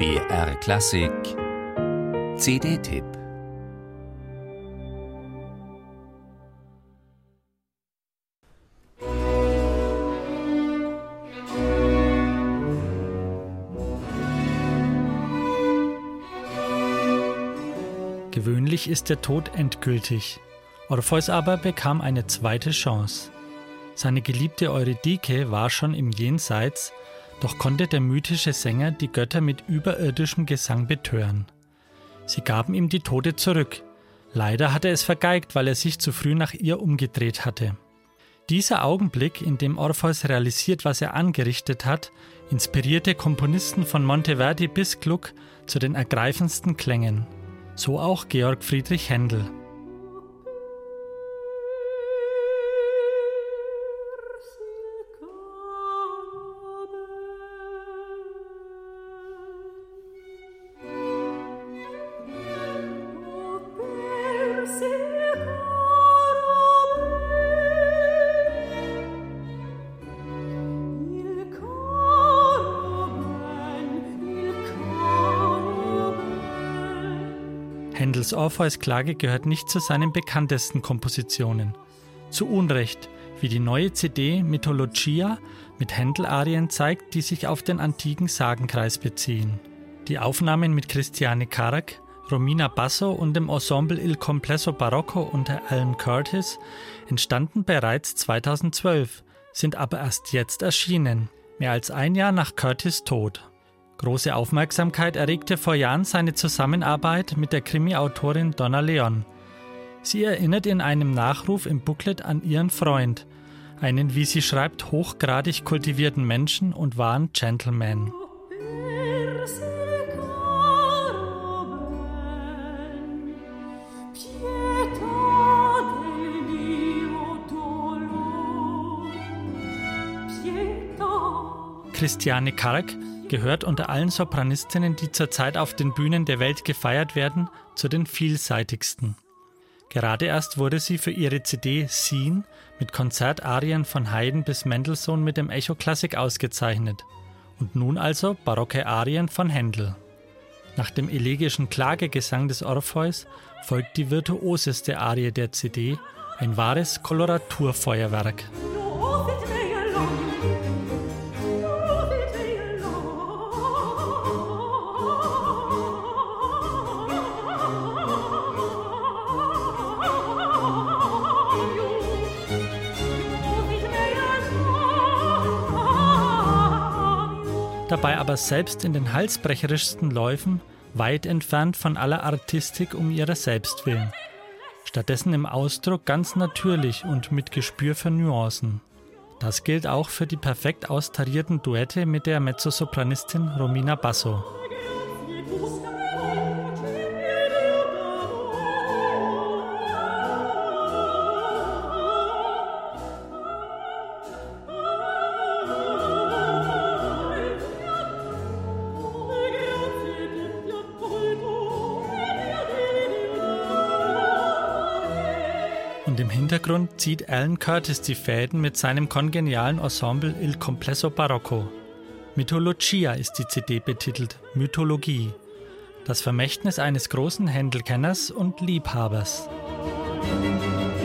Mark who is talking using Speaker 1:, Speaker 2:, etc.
Speaker 1: BR Klassik CD-Tipp
Speaker 2: Gewöhnlich ist der Tod endgültig. Orpheus aber bekam eine zweite Chance. Seine geliebte Eurydike war schon im Jenseits, doch konnte der mythische Sänger die Götter mit überirdischem Gesang betören. Sie gaben ihm die Tote zurück. Leider hatte er es vergeigt, weil er sich zu früh nach ihr umgedreht hatte. Dieser Augenblick, in dem Orpheus realisiert, was er angerichtet hat, inspirierte Komponisten von Monteverdi bis Gluck zu den ergreifendsten Klängen. So auch Georg Friedrich Händel. Händels Orpheus Klage gehört nicht zu seinen bekanntesten Kompositionen. Zu Unrecht, wie die neue CD Mythologia mit Händel-Arien zeigt, die sich auf den antiken Sagenkreis beziehen. Die Aufnahmen mit Christiane Karak, Romina Basso und dem Ensemble Il Complesso Barocco unter Alan Curtis entstanden bereits 2012, sind aber erst jetzt erschienen, mehr als ein Jahr nach Curtis Tod. Große Aufmerksamkeit erregte vor Jahren seine Zusammenarbeit mit der Krimi-Autorin Donna Leon. Sie erinnert in einem Nachruf im Booklet an ihren Freund, einen, wie sie schreibt, hochgradig kultivierten Menschen und wahren Gentleman. Christiane Karg gehört unter allen Sopranistinnen, die zurzeit auf den Bühnen der Welt gefeiert werden, zu den vielseitigsten. Gerade erst wurde sie für ihre CD Scene mit Konzertarien von Haydn bis Mendelssohn mit dem Echo Klassik ausgezeichnet und nun also barocke Arien von Händel. Nach dem elegischen Klagegesang des Orpheus folgt die virtuoseste Arie der CD, ein wahres Koloraturfeuerwerk. Dabei aber selbst in den halsbrecherischsten Läufen weit entfernt von aller Artistik um ihrer selbst willen. Stattdessen im Ausdruck ganz natürlich und mit Gespür für Nuancen. Das gilt auch für die perfekt austarierten Duette mit der Mezzosopranistin Romina Basso. Und im Hintergrund zieht Alan Curtis die Fäden mit seinem kongenialen Ensemble Il Complesso Barocco. Mythologia ist die CD betitelt, Mythologie. Das Vermächtnis eines großen Händelkenners und Liebhabers. Musik